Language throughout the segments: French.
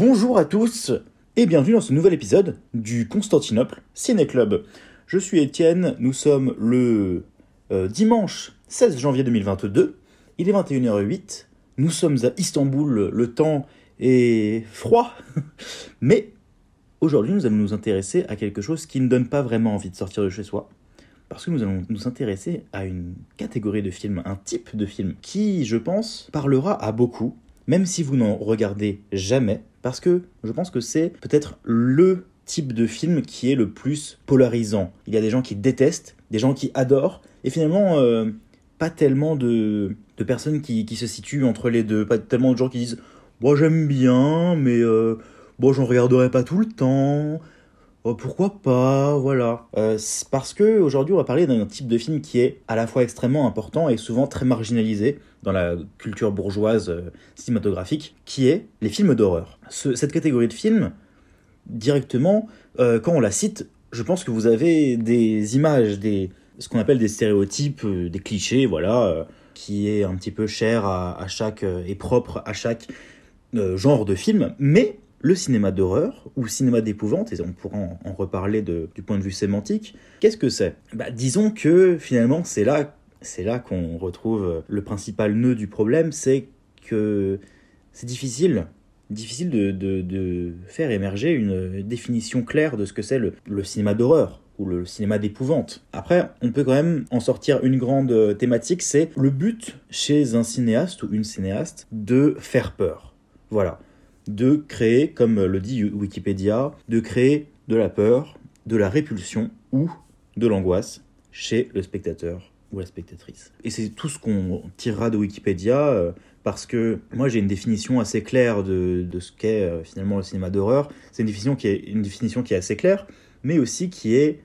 Bonjour à tous et bienvenue dans ce nouvel épisode du Constantinople Ciné Club. Je suis Étienne, nous sommes le euh, dimanche 16 janvier 2022, il est 21h08, nous sommes à Istanbul, le temps est froid, mais aujourd'hui nous allons nous intéresser à quelque chose qui ne donne pas vraiment envie de sortir de chez soi, parce que nous allons nous intéresser à une catégorie de films, un type de film qui, je pense, parlera à beaucoup, même si vous n'en regardez jamais, parce que je pense que c'est peut-être le type de film qui est le plus polarisant. Il y a des gens qui détestent, des gens qui adorent, et finalement, euh, pas tellement de, personnes qui, se situent entre les deux, pas tellement de gens qui disent Bon, j'aime bien, mais euh, bon, j'en regarderai pas tout le temps. Oh, pourquoi pas, voilà. Euh, parce que aujourd'hui, on va parler d'un type de film qui est à la fois extrêmement important et souvent très marginalisé dans la culture bourgeoise euh, cinématographique, qui est les films d'horreur. cette catégorie de films, directement, euh, quand on la cite, je pense que vous avez des images, des, ce qu'on appelle des stéréotypes, des clichés, voilà, qui est un petit peu cher à, à chaque et propre à chaque genre de film, mais le cinéma d'horreur ou cinéma d'épouvante, et on pourra en, reparler du point de vue sémantique, qu'est-ce que c'est? Bah, Disons que finalement c'est là, c'est là qu'on retrouve le principal nœud du problème, c'est que c'est difficile difficile de, faire émerger une définition claire de ce que c'est le, le cinéma d'horreur ou le cinéma d'épouvante. Après, on peut quand même en sortir une grande thématique, c'est le but chez un cinéaste ou une cinéaste de faire peur. Voilà. De créer, comme le dit Wikipédia, de créer de la peur, de la répulsion ou de l'angoisse chez le spectateur ou la spectatrice. Et c'est tout ce qu'on tirera de Wikipédia. Euh, parce que moi j'ai une définition assez claire de, ce qu'est euh, finalement le cinéma d'horreur. C'est une définition qui est une définition qui est assez claire, mais aussi qui est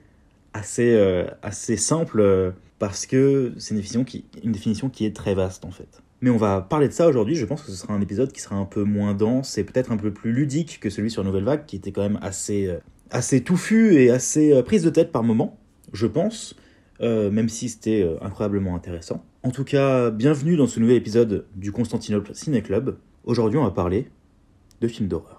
assez euh, assez simple parce que c'est une définition qui une définition qui est très vaste en fait. Mais on va parler de ça aujourd'hui. Je pense que ce sera un épisode qui sera un peu moins dense et peut-être un peu plus ludique que celui sur Nouvelle Vague, qui était quand même assez euh, assez touffu et assez euh, prise de tête par moment, je pense. Euh, même si c'était incroyablement intéressant. En tout cas, bienvenue dans ce nouvel épisode du Constantinople Ciné Club. Aujourd'hui, on va parler de films d'horreur.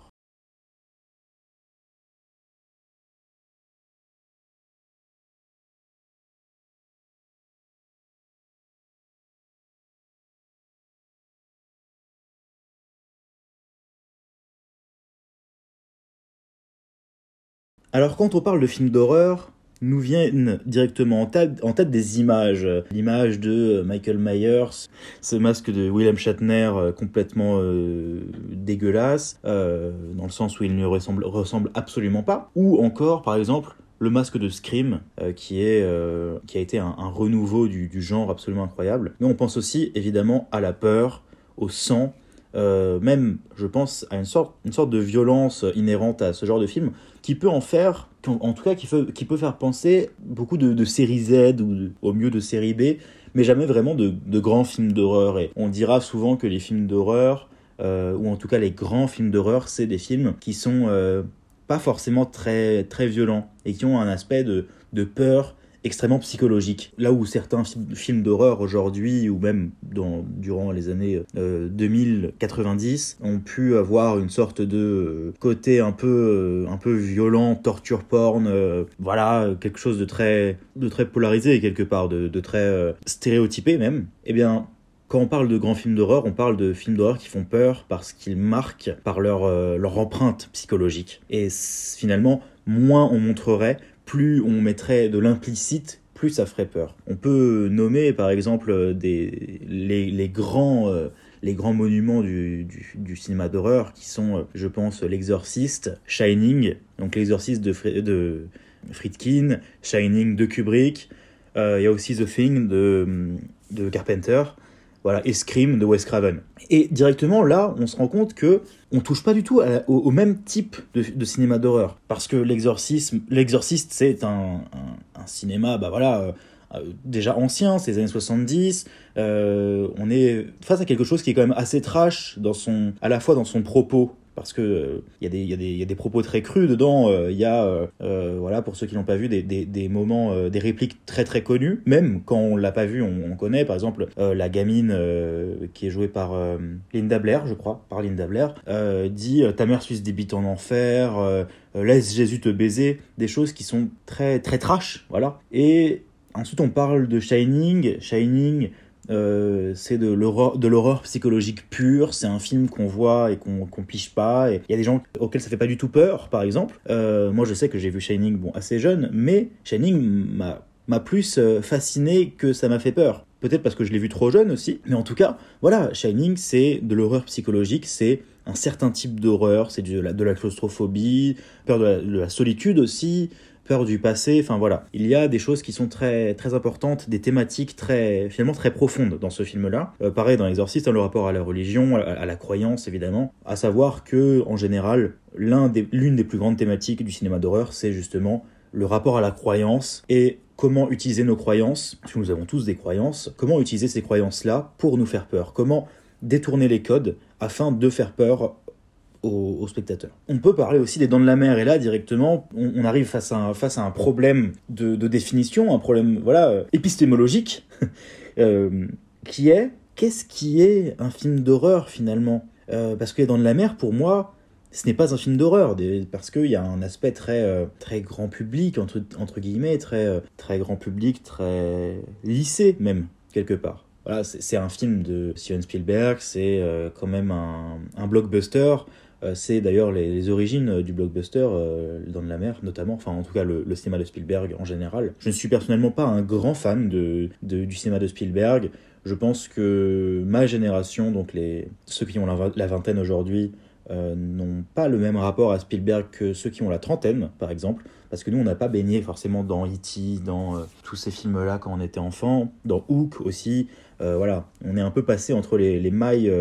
Alors quand on parle de films d'horreur, nous viennent directement en tête, des images. L'image de Michael Myers, ce masque de William Shatner euh, complètement euh, dégueulasse, euh, dans le sens où il ne ressemble, absolument pas. Ou encore, par exemple, le masque de Scream, euh, qui, est, euh, qui a été un, renouveau du, genre absolument incroyable. Mais on pense aussi évidemment à la peur, au sang, euh, même, je pense, à une sorte, une sorte de violence inhérente à ce genre de film, qui peut en faire, en tout cas, qui peut, faire penser beaucoup de, de séries Z ou au mieux de séries B, mais jamais vraiment de, grands films d'horreur. Et on dira souvent que les films d'horreur, euh, ou en tout cas les grands films d'horreur, c'est des films qui sont euh, pas forcément très, très violents et qui ont un aspect de peur extrêmement psychologique. Là où certains films d'horreur aujourd'hui, ou même dans, durant les années euh, 2090, ont pu avoir une sorte de euh, côté un peu, euh, un peu violent, torture porn, euh, voilà, quelque chose de très, de très polarisé quelque part, de, très euh, stéréotypé même, eh bien, quand on parle de grands films d'horreur, on parle de films d'horreur qui font peur parce qu'ils marquent par leur, euh, leur empreinte psychologique. Et finalement, moins on montrerait, plus on mettrait de l'implicite, plus ça ferait peur. On peut nommer par exemple des, les, grands, euh, les grands monuments du, du, cinéma d'horreur qui sont, euh, je pense, L'Exorciste, Shining, donc L'Exorciste de, Fr de Friedkin, Shining de Kubrick, euh, il y a aussi The Thing de, de Carpenter, voilà, et Scream de Wes Craven. Et directement là, on se rend compte que on touche pas du tout au, même type de, cinéma d'horreur, parce que l'exorcisme, l'exorciste, c'est un, cinéma, bah voilà, euh, déjà ancien, c'est les années 70. Euh, on est face à quelque chose qui est quand même assez trash dans son, à la fois dans son propos parce que il y, y, a des propos très crus dedans. Il y a, voilà, pour ceux qui n'ont pas vu, des, des, des moments, des répliques très très connues. Même quand on l'a pas vu, on, on, connaît. Par exemple, la gamine qui est jouée par Linda Blair, je crois, par Linda Blair, dit ta mère suisse débite en enfer, laisse Jésus te baiser, des choses qui sont très très trash, voilà. Et ensuite on parle de Shining, Shining euh, c'est de l'horreur psychologique pure, c'est un film qu'on voit et qu'on qu piche pas. Il y a des gens auxquels ça fait pas du tout peur, par exemple. Euh, moi, je sais que j'ai vu Shining bon, assez jeune, mais Shining m'a plus euh, fasciné que ça m'a fait peur. Peut-être parce que je l'ai vu trop jeune aussi, mais en tout cas, voilà, Shining, c'est de l'horreur psychologique, c'est un certain type d'horreur, c'est de la claustrophobie, peur de la solitude aussi, peur du passé, enfin voilà. Il y a des choses qui sont très, très importantes, des thématiques très, finalement très profondes dans ce film-là. Euh, pareil dans Exorciste, hein, le rapport à la religion, à, la croyance évidemment, à savoir que, en général, l'une des, des plus grandes thématiques du cinéma d'horreur, c'est justement le rapport à la croyance et comment utiliser nos croyances, parce nous avons tous des croyances, comment utiliser ces croyances-là pour nous faire peur, comment détourner les codes afin de faire peur On peut parler aussi des dents de la mer, et là directement, on, arrive face à, un, problème de, définition, un problème voilà euh, épistémologique, euh, qui est qu'est-ce qui est un film d'horreur finalement? Euh, Parce que les dents de la mer, pour moi, ce n'est pas un film d'horreur, parce qu'il y a un aspect très, très grand public, entre, guillemets, très, très grand public, très lycée même, quelque part. Voilà, c'est un film de Steven Spielberg, c'est quand même un, blockbuster c'est d'ailleurs les, origines euh, du blockbuster euh, dans de la mer, notamment, enfin en tout cas le, cinéma de Spielberg en général. Je ne suis personnellement pas un grand fan de, du cinéma de Spielberg. Je pense que ma génération, donc les, ceux qui ont la, vingtaine aujourd'hui, n'ont pas le même rapport à Spielberg que ceux qui ont la trentaine, par exemple, parce que nous, on n'a pas baigné forcément dans E.T., dans tous ces films-là quand on était enfant, dans Hook aussi. voilà, on est un peu passé entre les, mailles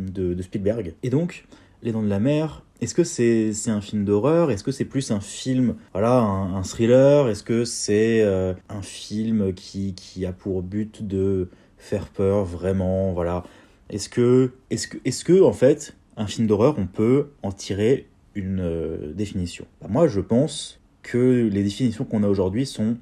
de, Spielberg. Et donc, les Dents de la Mer, est-ce que c'est un film d'horreur? Est-ce que c'est plus un film, voilà, un, thriller? Est-ce que c'est euh, un film qui, qui, a pour but de faire peur vraiment Voilà? Est-ce que, est-ce que, est-ce que, en fait, un film d'horreur, on peut en tirer une euh, définition? Bah, Moi, je pense que les définitions qu'on a aujourd'hui sont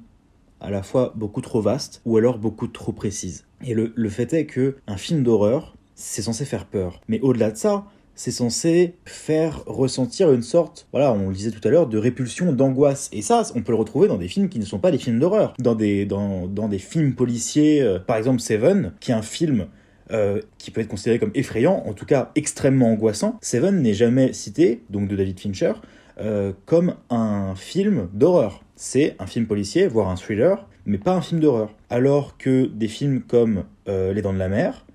à la fois beaucoup trop vastes ou alors beaucoup trop précises. Et le, le fait est que un film d'horreur, c'est censé faire peur. Mais au-delà de ça, c'est censé faire ressentir une sorte, voilà, on le disait tout à l'heure, de répulsion, d'angoisse. Et ça, on peut le retrouver dans des films qui ne sont pas des films d'horreur. Dans des, dans, dans des films policiers, euh, par exemple Seven, qui est un film euh, qui peut être considéré comme effrayant, en tout cas extrêmement angoissant. Seven n'est jamais cité, donc de David Fincher, euh, comme un film d'horreur. C'est un film policier, voire un thriller, mais pas un film d'horreur. Alors que des films comme Les Dents de la Mer,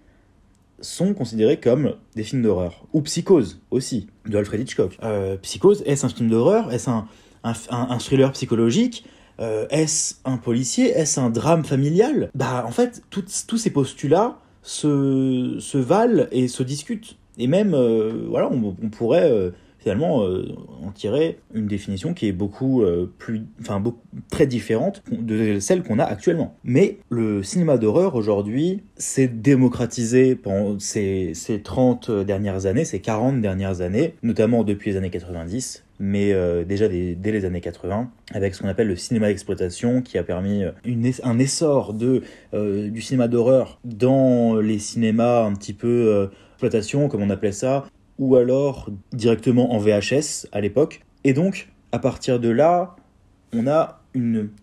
sont considérés comme des films d'horreur. Ou Psychose aussi, de Alfred Hitchcock. Euh, Psychose, est-ce un film d'horreur? Est-ce un, thriller psychologique? Euh, Est-ce un policier? Est-ce un drame familial? Bah en fait, tous ces postulats se, se valent et se discutent. Et même, euh, voilà, on pourrait finalement euh, en tirer une définition qui est beaucoup euh, plus, enfin beaucoup, très différente de celle qu'on a actuellement. Mais le cinéma d'horreur aujourd'hui s'est démocratisé pendant ces, ces 30 dernières années, ces 40 dernières années, notamment depuis les années 90, mais euh, déjà dès, les années 80, avec ce qu'on appelle le cinéma d'exploitation, qui a permis un essor de, du cinéma d'horreur dans les cinémas un petit peu exploitation, comme on appelait ça, ou alors directement en VHS à l'époque. Et donc, à partir de là, on a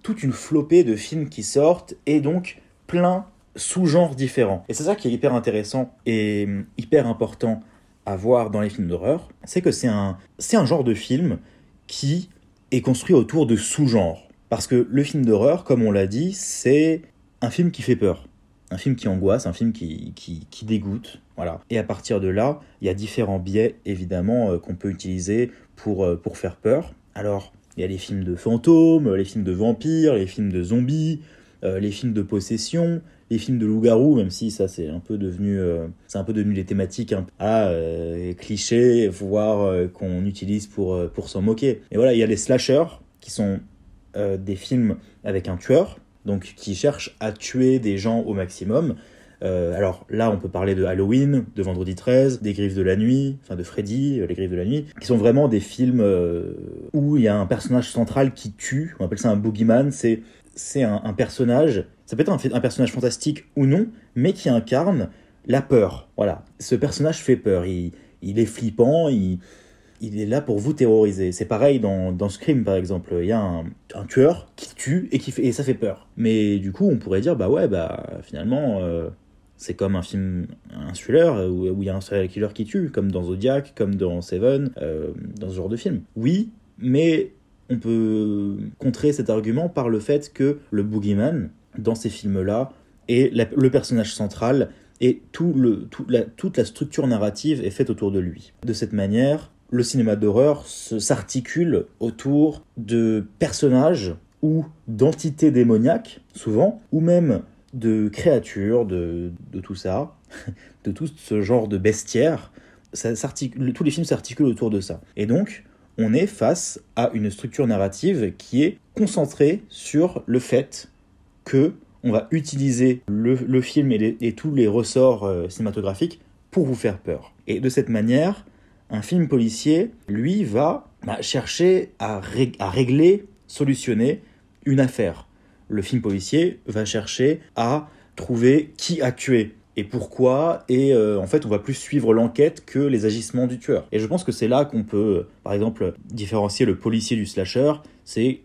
toute une flopée de films qui sortent et donc plein sous-genres différents. Et c'est ça qui est hyper intéressant et hyper important à voir dans les films d'horreur, c'est que c'est un, c'est un genre de film qui est construit autour de sous-genres. Parce que le film d'horreur, comme on l'a dit, c'est un film qui fait peur un film qui angoisse, un film qui, qui, dégoûte. Voilà. Et à partir de là, il y a différents biais, évidemment, euh, qu'on peut utiliser pour, euh, pour faire peur. Alors, il y a les films de fantômes, les films de vampires, les films de zombies, euh, les films de possession, les films de loup-garou, même si ça c'est un peu devenu, c'est un peu devenu les thématiques à clichés, voire qu'on utilise pour, pour s'en moquer. Et voilà, il y a les slashers qui sont des films avec un tueur, donc qui cherche à tuer des gens au maximum. Euh, alors là, on peut parler de Halloween, de Vendredi 13, des Griffes de la Nuit, enfin de Freddy, Les Griffes de la Nuit, qui sont vraiment des films où il y a un personnage central qui tue, on appelle ça un boogeyman, c'est c'est un, personnage, ça peut être un, un personnage fantastique ou non, mais qui incarne la peur. Voilà, ce personnage fait peur, il, il est flippant, il, il est là pour vous terroriser. C'est pareil dans, dans Scream, par exemple. Il y a un, un, tueur qui tue et, qui fait, et ça fait peur. Mais du coup, on pourrait dire, bah ouais, bah finalement, euh, c'est comme un film insulaire où, où il y a un serial killer qui tue, comme dans Zodiac, comme dans Seven, euh, dans ce genre de film. Oui, mais on peut contrer cet argument par le fait que le boogeyman, dans ces films-là, est le personnage central et tout le, la, toute la structure narrative est faite autour de lui. De cette manière, le cinéma d'horreur s'articule autour de personnages ou d'entités démoniaques, souvent, ou même de créatures, de, tout ça, de tout ce genre de bestiaire. Tous les films s'articulent autour de ça. Et donc, on est face à une structure narrative qui est concentrée sur le fait que on va utiliser le, film et, tous les ressorts euh, cinématographiques pour vous faire peur. Et de cette manière, un film policier, lui, va bah, chercher à, régler, solutionner une affaire. Le film policier va chercher à trouver qui a tué et pourquoi, et euh, en fait on va plus suivre l'enquête que les agissements du tueur. Et je pense que c'est là qu'on peut, par exemple, différencier le policier du slasher, c'est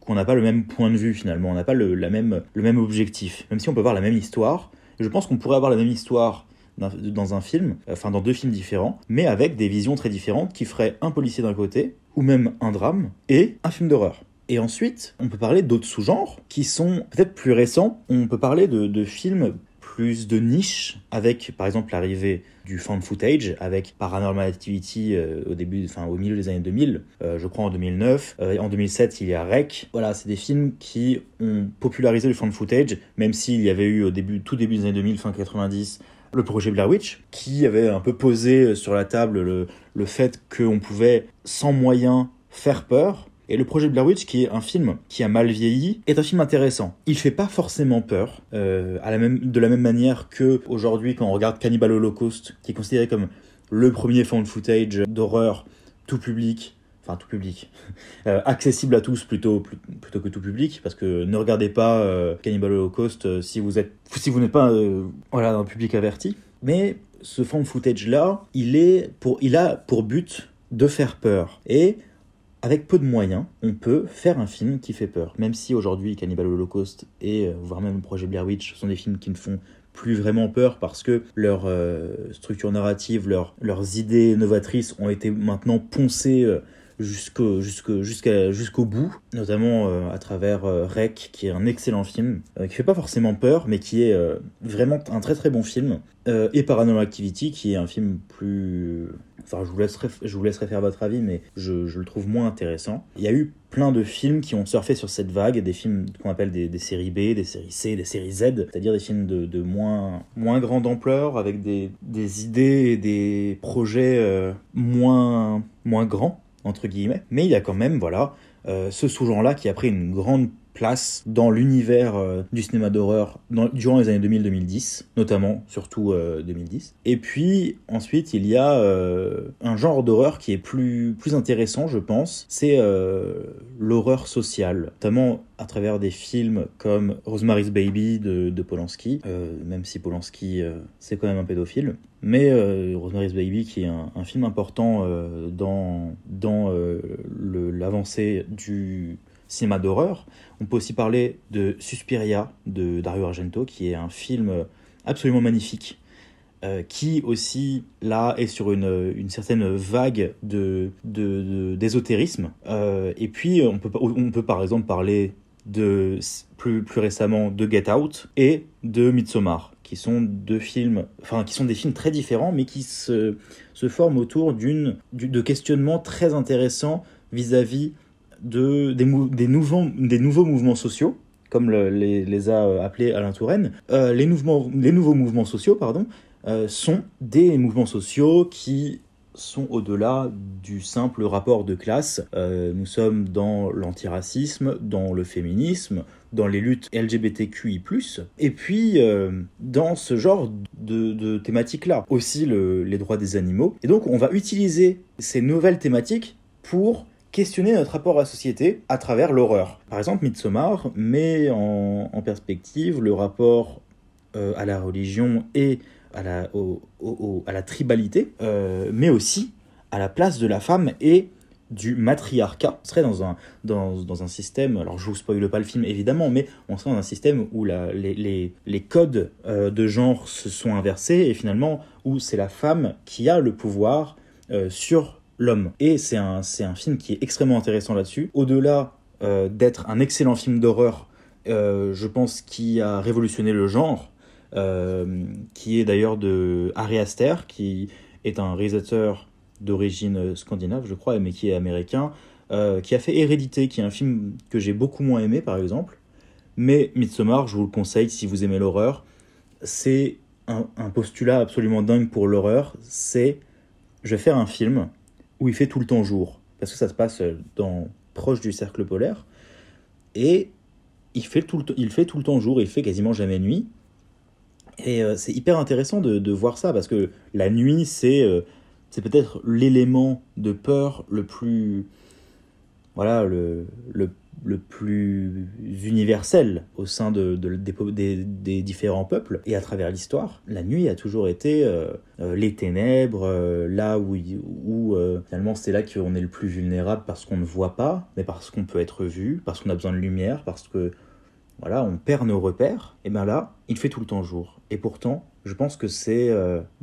qu'on n'a pas le même point de vue finalement, on n'a pas le, même, le même objectif, même si on peut avoir la même histoire. je pense qu'on pourrait avoir la même histoire dans un film, enfin dans deux films différents, mais avec des visions très différentes qui feraient un policier d'un côté, ou même un drame, et un film d'horreur. Et ensuite, on peut parler d'autres sous-genres qui sont peut-être plus récents. On peut parler de, films plus de niche, avec par exemple l'arrivée du fan footage, avec Paranormal Activity euh, au milieu des années 2000, euh, je crois en 2009. Euh, en 2007, il y a Rec. Voilà, c'est des films qui ont popularisé le fan footage, même s'il y avait eu au tout début des années 2000, fin 90, le projet Blair Witch, qui avait un peu posé sur la table le, le fait qu'on pouvait, sans moyens, faire peur. Et le projet Blair Witch, qui est un film qui a mal vieilli, est un film intéressant. Il fait pas forcément peur, euh, de la même manière que aujourd'hui, quand on regarde Cannibal Holocaust, qui est considéré comme le premier found footage d'horreur tout public, enfin tout public, euh, accessible à tous plutôt, plutôt que tout public, parce que ne regardez pas euh, Cannibal Holocaust euh, si vous êtes, si vous n'êtes pas voilà, un public averti. Mais ce fan footage là, il, est pour, il a pour but de faire peur. Et avec peu de moyens, on peut faire un film qui fait peur. Même si aujourd'hui Cannibal Holocaust et voire même le projet Blair Witch sont des films qui ne font plus vraiment peur parce que leur structure narrative, leurs idées novatrices ont été maintenant poncées jusqu'au jusqu'à jusqu'au bout, notamment euh, à travers euh, Rec, qui est un excellent film, euh, qui fait pas forcément peur, mais qui est vraiment un très très bon film, et Paranormal Activity, qui est un film plus, enfin je vous laisserai je vous laisserai faire votre avis, mais je, le trouve moins intéressant. Il y a eu plein de films qui ont surfé sur cette vague, des films qu'on appelle des, séries B, des séries C, des séries Z, c'est-à-dire des films de, moins, moins grande ampleur, avec des, des idées et des projets moins, moins grands entre guillemets. Mais il y a quand même, voilà, euh, ce sous-genre-là qui a pris une grande place dans l'univers euh, du cinéma d'horreur durant les années 2000-2010, notamment, surtout 2010. Euh, Et puis ensuite, il y a un genre d'horreur qui est plus, plus intéressant, je pense, c'est l'horreur sociale, notamment à travers des films comme Rosemary's Baby de, Polanski, même si Polanski c'est quand même un pédophile. Mais euh, Rosemary's Baby, qui est un, film important euh, dans, dans euh, l'avancée du cinéma d'horreur, on peut aussi parler de Suspiria de Dario Argento, qui est un film absolument magnifique, qui aussi, là, est sur une, une certaine vague d'ésotérisme. De, et puis, on peut, on peut par exemple parler de, plus, plus récemment de Get Out et de Midsommar qui sont deux films, enfin qui sont des films très différents, mais qui se, se forment autour d'une de questionnements très intéressants vis-à-vis de des, nouveaux des nouveaux mouvements sociaux, comme les, les, a appelés Alain Touraine. Euh, les, les nouveaux mouvements sociaux, pardon, euh, sont des mouvements sociaux qui sont au-delà du simple rapport de classe. Euh, nous sommes dans l'antiracisme, dans le féminisme, dans les luttes LGBTQI+, et puis euh, dans ce genre de, de thématiques-là. Aussi le- les droits des animaux. Et donc on va utiliser ces nouvelles thématiques pour questionner notre rapport à la société à travers l'horreur. Par exemple, Midsommar met en, perspective le rapport euh, à la religion et à la, tribalité, euh, mais aussi à la place de la femme et du matriarcat. On serait dans un, système, alors je vous spoile pas le film évidemment, mais on serait dans un système où les, codes euh, de genre se sont inversés et finalement où c'est la femme qui a le pouvoir sur l'homme. Et c'est un, c'est un film qui est extrêmement intéressant là-dessus. Au-delà euh, d'être un excellent film d'horreur, euh, je pense qu'il a révolutionné le genre, euh, qui est d'ailleurs de Ari Aster, qui est un réalisateur d'origine scandinave, je crois, mais qui est américain, qui a fait Hérédité, qui est un film que j'ai beaucoup moins aimé, par exemple. Mais Midsommar, je vous le conseille si vous aimez l'horreur. C'est un, un postulat absolument dingue pour l'horreur. C'est je vais faire un film où il fait tout le temps jour, parce que ça se passe dans proche du cercle polaire, et il fait tout le, il fait tout le temps jour, il fait quasiment jamais nuit. Et euh, c'est hyper intéressant de, voir ça, parce que la nuit, c'est euh, c'est peut-être l'élément de peur le plus voilà le, le, le plus universel au sein de, de- des, différents peuples et à travers l'histoire la nuit a toujours été euh, euh, les ténèbres euh, là où, finalement c'est là qu'on est le plus vulnérable parce qu'on ne voit pas mais parce qu'on peut être vu parce qu'on a besoin de lumière parce que voilà, on perd nos repères, et bien là, il fait tout le temps jour. Et pourtant, je pense que c'est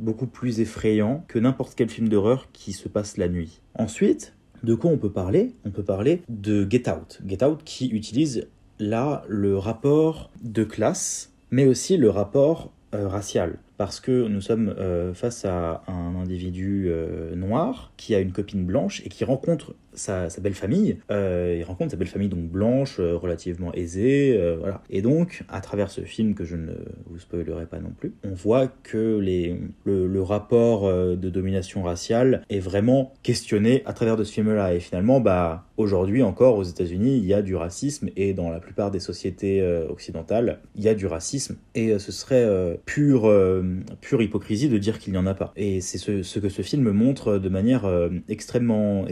beaucoup plus effrayant que n'importe quel film d'horreur qui se passe la nuit. Ensuite, de quoi on peut parler? On peut parler de Get Out. Get Out qui utilise là le rapport de classe, mais aussi le rapport euh, racial. Parce que nous sommes euh, face à un individu euh, noir qui a une copine blanche et qui rencontre sa, belle famille. Euh, il rencontre sa belle famille donc blanche, euh, relativement aisée, euh, voilà. Et donc, à travers ce film que je ne vous spoilerai pas non plus, on voit que les, le, rapport euh, de domination raciale est vraiment questionné à travers de ce film-là. Et finalement, bah, aujourd'hui encore aux États-Unis, il y a du racisme et dans la plupart des sociétés euh, occidentales, il y a du racisme. Et euh, ce serait euh, pure, euh, pure hypocrisie de dire qu'il n'y en a pas. Et c'est ce, ce que ce film montre de manière euh, extrêmement,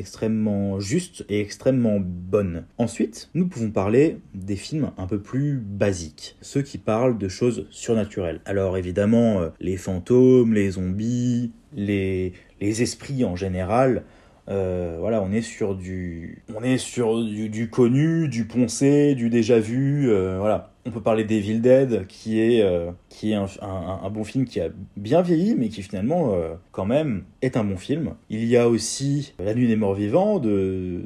juste et extrêmement bonne. Ensuite, nous pouvons parler des films un peu plus basiques, ceux qui parlent de choses surnaturelles. Alors évidemment, euh, les fantômes, les zombies, les, les esprits en général, euh, voilà, on est sur du, on est sur du, du connu, du poncé, du déjà vu, euh, voilà. On peut parler d'Evil Dead, qui est, euh, qui est un, bon film qui a bien vieilli, mais qui finalement, euh, quand même, est un bon film. Il y a aussi La Nuit des Morts Vivants de,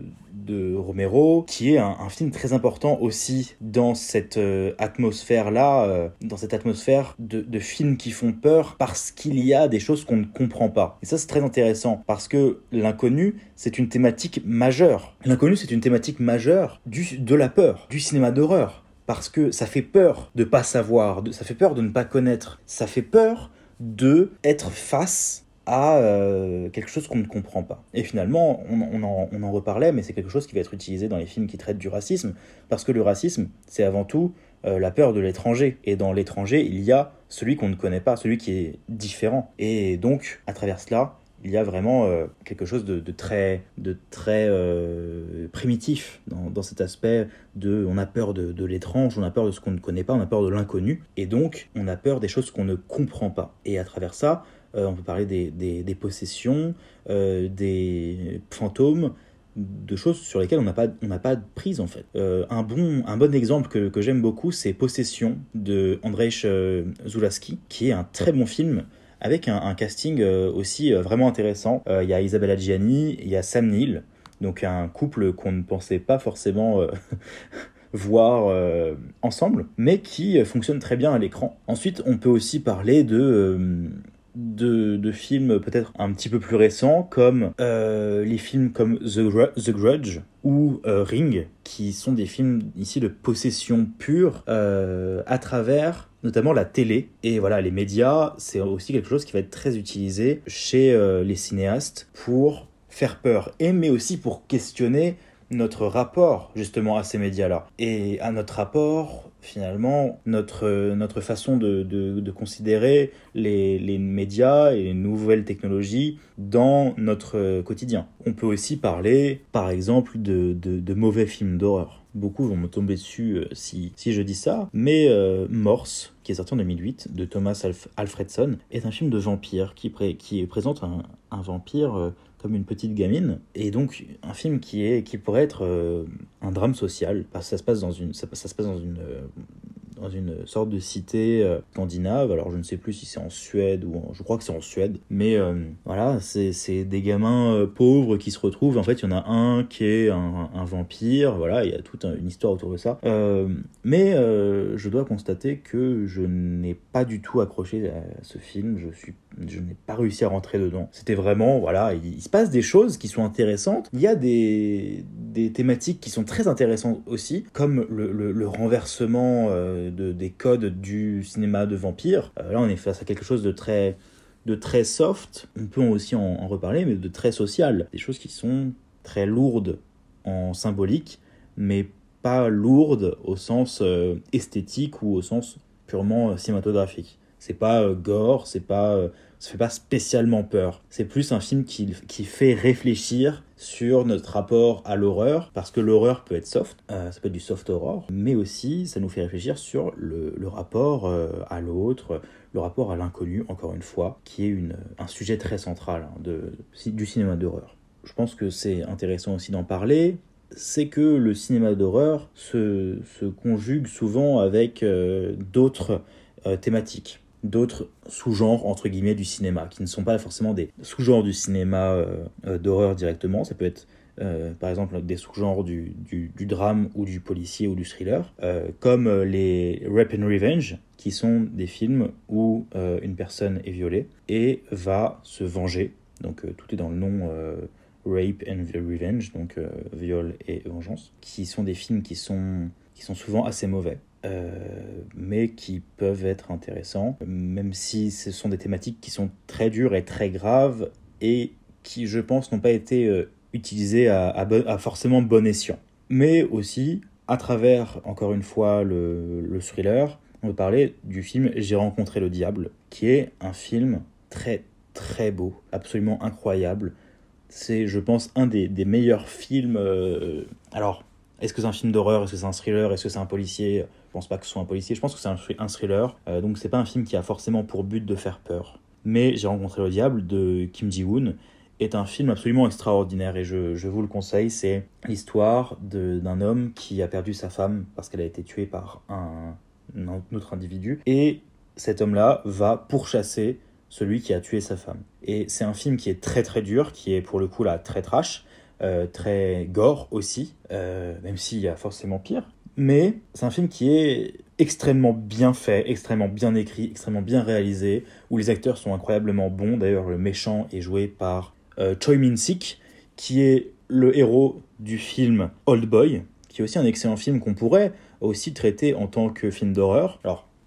Romero, qui est un, film très important aussi dans cette euh, atmosphère-là, dans cette atmosphère de, de films qui font peur parce qu'il y a des choses qu'on ne comprend pas. Et ça, c'est très intéressant parce que l'inconnu, c'est une thématique majeure. L'inconnu, c'est une thématique majeure du, de la peur, du cinéma d'horreur. Parce que ça fait peur de pas savoir, ça fait peur de ne pas connaître, ça fait peur de être face à euh, quelque chose qu'on ne comprend pas. Et finalement, on, on en, on en reparlait, mais c'est quelque chose qui va être utilisé dans les films qui traitent du racisme, parce que le racisme, c'est avant tout euh, la peur de l'étranger. Et dans l'étranger, il y a celui qu'on ne connaît pas, celui qui est différent. Et donc, à travers cela, il y a vraiment euh, quelque chose de, très, de très euh, primitif dans, cet aspect de on a peur de, l'étrange, on a peur de ce qu'on ne connaît pas, on a peur de l'inconnu, et donc on a peur des choses qu'on ne comprend pas. Et à travers ça, euh, on peut parler des, possessions, des fantômes, de choses sur lesquelles on n'a pas, pas de prise en fait. Un, bon, un bon exemple que, que j'aime beaucoup, c'est Possession de Andrzej Zulaski, qui est un très bon film avec un, casting euh, aussi euh, vraiment intéressant. Euh, Il y a Isabella Gianni, il y a Sam Neill, donc un couple qu'on ne pensait pas forcément voir ensemble, mais qui fonctionne très bien à l'écran. Ensuite, on peut aussi parler de... de, films peut-être un petit peu plus récents comme les films comme The, The Grudge ou Ring qui sont des films ici de possession pure à travers notamment la télé. Et voilà, les médias, c'est aussi quelque chose qui va être très utilisé chez euh, les cinéastes pour faire peur, et mais aussi pour questionner notre rapport justement à ces médias-là et à notre rapport finalement notre, notre façon de, de, considérer les, les, médias et les nouvelles technologies dans notre quotidien. On peut aussi parler par exemple de, de mauvais films d'horreur. Beaucoup vont me tomber dessus euh, si, si je dis ça, mais euh, Morse, qui est sorti en 2008, de Thomas Alfredson, est un film de vampire qui, qui présente un, vampire euh, comme une petite gamine, et donc un film qui, est, qui pourrait être un drame social, parce que ça se passe dans une, ça, se passe dans une, dans une sorte de cité euh, scandinave. Alors je ne sais plus si c'est en Suède ou je crois que c'est en Suède. Mais euh, voilà, c'est des gamins euh, pauvres qui se retrouvent. En fait, il y en a un qui est un, vampire. Voilà, il y a toute une histoire autour de ça. mais je dois constater que je n'ai pas du tout accroché à ce film. Je suis, je n'ai pas réussi à rentrer dedans. C'était vraiment, voilà, il, se passe des choses qui sont intéressantes. Il y a des, des thématiques qui sont très intéressantes aussi, comme le, le, renversement de, des codes du cinéma de vampire. Euh, là, on est face à quelque chose de très, de très soft. On peut aussi en, reparler, mais de très social. Des choses qui sont très lourdes en symbolique, mais pas lourdes au sens euh, esthétique ou au sens purement euh, cinématographique. C'est pas gore, c'est pas ça fait pas spécialement peur. C'est plus un film qui, qui fait réfléchir sur notre rapport à l'horreur, parce que l'horreur peut être soft, euh, ça peut être du soft horror, mais aussi ça nous fait réfléchir sur le, le rapport euh, à l'autre, le rapport à l'inconnu, encore une fois, qui est une, un sujet très central hein, de, du cinéma d'horreur. Je pense que c'est intéressant aussi d'en parler, c'est que le cinéma d'horreur se, se, conjugue souvent avec euh, d'autres thématiques d'autres sous-genres entre guillemets du cinéma qui ne sont pas forcément des sous-genres du cinéma euh, euh, d'horreur directement. Ça peut être euh, par exemple des sous-genres du, du, drame ou du policier ou du thriller comme les Rape and Revenge qui sont des films où une personne est violée et va se venger. Donc tout est dans le nom Rape and Revenge donc viol et vengeance qui sont des films qui sont qui sont souvent assez mauvais euh, mais qui peuvent être intéressants, même si ce sont des thématiques qui sont très dures et très graves et qui, je pense, n'ont pas été euh, utilisées à, forcément bon escient. Mais aussi, à travers, encore une fois, le, le thriller, on va parler du film J'ai rencontré le diable, qui est un film très très beau, absolument incroyable. C'est, je pense, un des, des meilleurs films. Euh, alors, est-ce que c'est un film d'horreur? Est-ce que c'est un thriller? Est-ce que c'est un policier? Je pense pas que ce soit un policier. Je pense que c'est un, thriller. Euh, donc c'est pas un film qui a forcément pour but de faire peur. Mais J'ai rencontré le diable de Kim Ji-woon est un film absolument extraordinaire et je, je vous le conseille. C'est l'histoire d'un homme qui a perdu sa femme parce qu'elle a été tuée par un, un autre individu. Et cet homme-là va pourchasser celui qui a tué sa femme. Et c'est un film qui est très très dur, qui est pour le coup là très trash, très gore aussi, euh, même s'il y a forcément pire. Mais c'est un film qui est extrêmement bien fait, extrêmement bien écrit, extrêmement bien réalisé, où les acteurs sont incroyablement bons. D'ailleurs, le méchant est joué par euh, Choi Min-sik, qui est le héros du film Old Boy, qui est aussi un excellent film qu'on pourrait aussi traiter en tant que film d'horreur.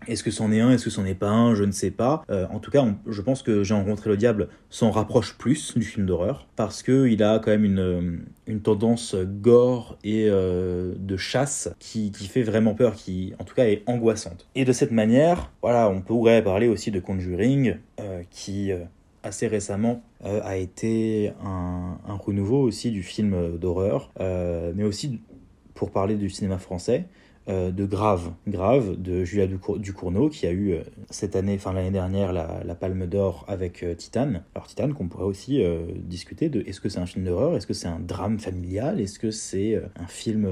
Est-ce que c'en est un, est-ce que c'en est pas un, je ne sais pas. Euh, en tout cas, je pense que J'ai rencontré le diable s'en rapproche plus du film d'horreur, parce qu'il a quand même une, euh, une tendance gore et euh, de chasse qui, qui, fait vraiment peur, qui en tout cas est angoissante. Et de cette manière, voilà, on pourrait parler aussi de Conjuring, qui assez récemment a été un, un, renouveau aussi du film d'horreur, mais aussi pour parler du cinéma français. Euh, de Grave, Grave de Julia Ducournau qui a eu euh, cette année, enfin l'année dernière, la, la Palme d'Or avec euh, Titane. Alors Titane qu'on pourrait aussi discuter de est-ce que c'est un film d'horreur, est-ce que c'est un drame familial, est-ce que c'est un film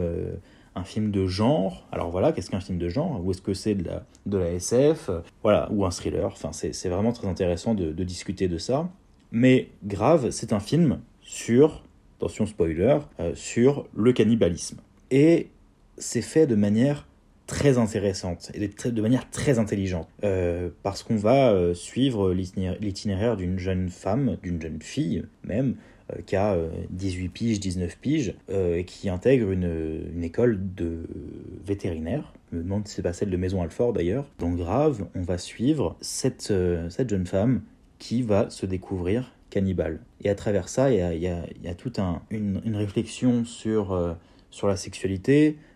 un film de genre? Alors voilà, qu'est-ce qu'un film de genre? Ou est-ce que c'est de la, de la SF Voilà, ou un thriller. Enfin, c'est vraiment très intéressant de, discuter de ça. Mais Grave, c'est un film sur, attention spoiler, sur le cannibalisme. Et c'est fait de manière très intéressante et de, manière très intelligente euh, parce qu'on va euh, suivre l'itinéraire d'une jeune femme, d'une jeune fille même, qui a 18 piges, 19 piges, et qui intègre une, école de vétérinaire. Je me demande si c'est pas celle de Maison Alfort d'ailleurs. Donc grave, on va suivre cette, cette jeune femme qui va se découvrir cannibale. Et à travers ça, il y a, y y a toute un, une, une, réflexion sur, sur la sexualité, euh,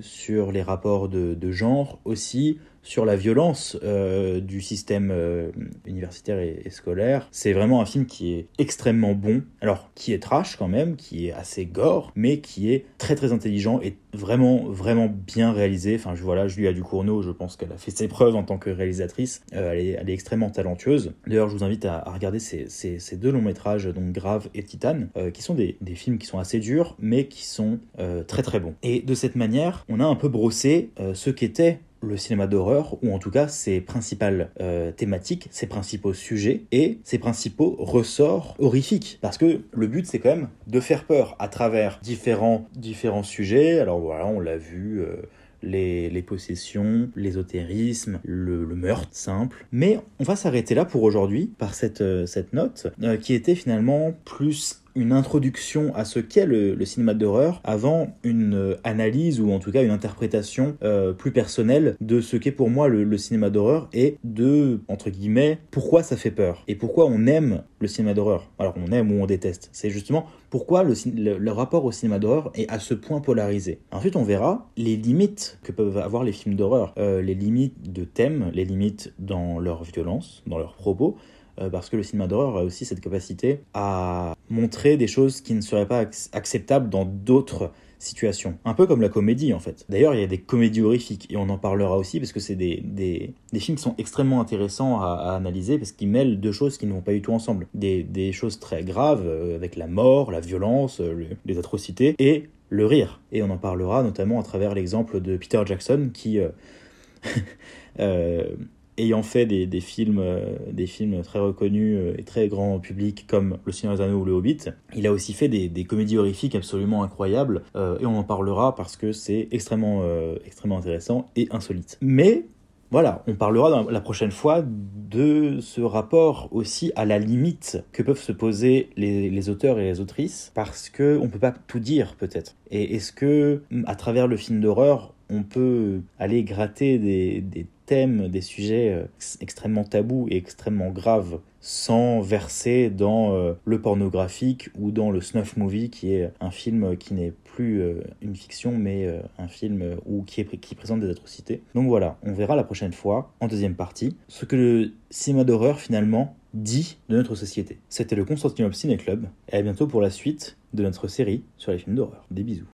sur les rapports de, de, genre aussi, sur la violence euh, du système euh, universitaire et, scolaire. C'est vraiment un film qui est extrêmement bon, alors qui est trash quand même, qui est assez gore, mais qui est très très intelligent et vraiment vraiment bien réalisé. Enfin je voilà, Julia Ducournau, je pense qu'elle a fait ses preuves en tant que réalisatrice. Euh, elle, est, extrêmement talentueuse. D'ailleurs, je vous invite à, regarder ces, deux longs métrages, donc Grave et Titane, qui sont des, des, films qui sont assez durs, mais qui sont très très bons. Et de cette manière, on a un peu brossé ce qu'était le cinéma d'horreur, ou en tout cas ses principales euh, thématiques, ses principaux sujets et ses principaux ressorts horrifiques. Parce que le but, c'est quand même de faire peur à travers différents, différents sujets. Alors voilà, on l'a vu. Euh, les, les, possessions, l'ésotérisme, le, le, meurtre simple. Mais on va s'arrêter là pour aujourd'hui par cette, euh, cette note qui était finalement plus une introduction à ce qu'est le, cinéma d'horreur avant une euh, analyse ou en tout cas une interprétation euh, plus personnelle de ce qu'est pour moi le, cinéma d'horreur et de, entre guillemets, pourquoi ça fait peur et pourquoi on aime le cinéma d'horreur. Alors on aime ou on déteste. C'est justement pourquoi le, rapport au cinéma d'horreur est à ce point polarisé. Ensuite on verra les limites que peuvent avoir les films d'horreur, euh, les limites de thème, les limites dans leur violence, dans leurs propos, parce que le cinéma d'horreur a aussi cette capacité à montrer des choses qui ne seraient pas acceptables dans d'autres situations. Un peu comme la comédie en fait. D'ailleurs, il y a des comédies horrifiques et on en parlera aussi parce que c'est des, films qui sont extrêmement intéressants à, analyser parce qu'ils mêlent deux choses qui ne vont pas du tout ensemble. Des, choses très graves euh, avec la mort, la violence, euh, le, les atrocités et le rire. Et on en parlera notamment à travers l'exemple de Peter Jackson qui... Euh, euh, ayant fait des, films, euh, des films très reconnus euh, et très grand public comme Le Seigneur des Anneaux ou Le Hobbit, il a aussi fait des, comédies horrifiques absolument incroyables euh, et on en parlera parce que c'est extrêmement, extrêmement intéressant et insolite. Mais voilà, on parlera la prochaine fois de ce rapport aussi à la limite que peuvent se poser les, les auteurs et les autrices parce que on peut pas tout dire peut-être. Et est-ce que à travers le film d'horreur on peut aller gratter des, thèmes, des sujets euh, extrêmement tabous et extrêmement graves sans verser dans euh, le pornographique ou dans le snuff movie qui est un film qui n'est plus euh, une fiction mais un film qui présente des atrocités. Donc voilà, on verra la prochaine fois, en deuxième partie, ce que le cinéma d'horreur finalement dit de notre société. C'était le Constantinople Ciné Club et à bientôt pour la suite de notre série sur les films d'horreur. Des bisous.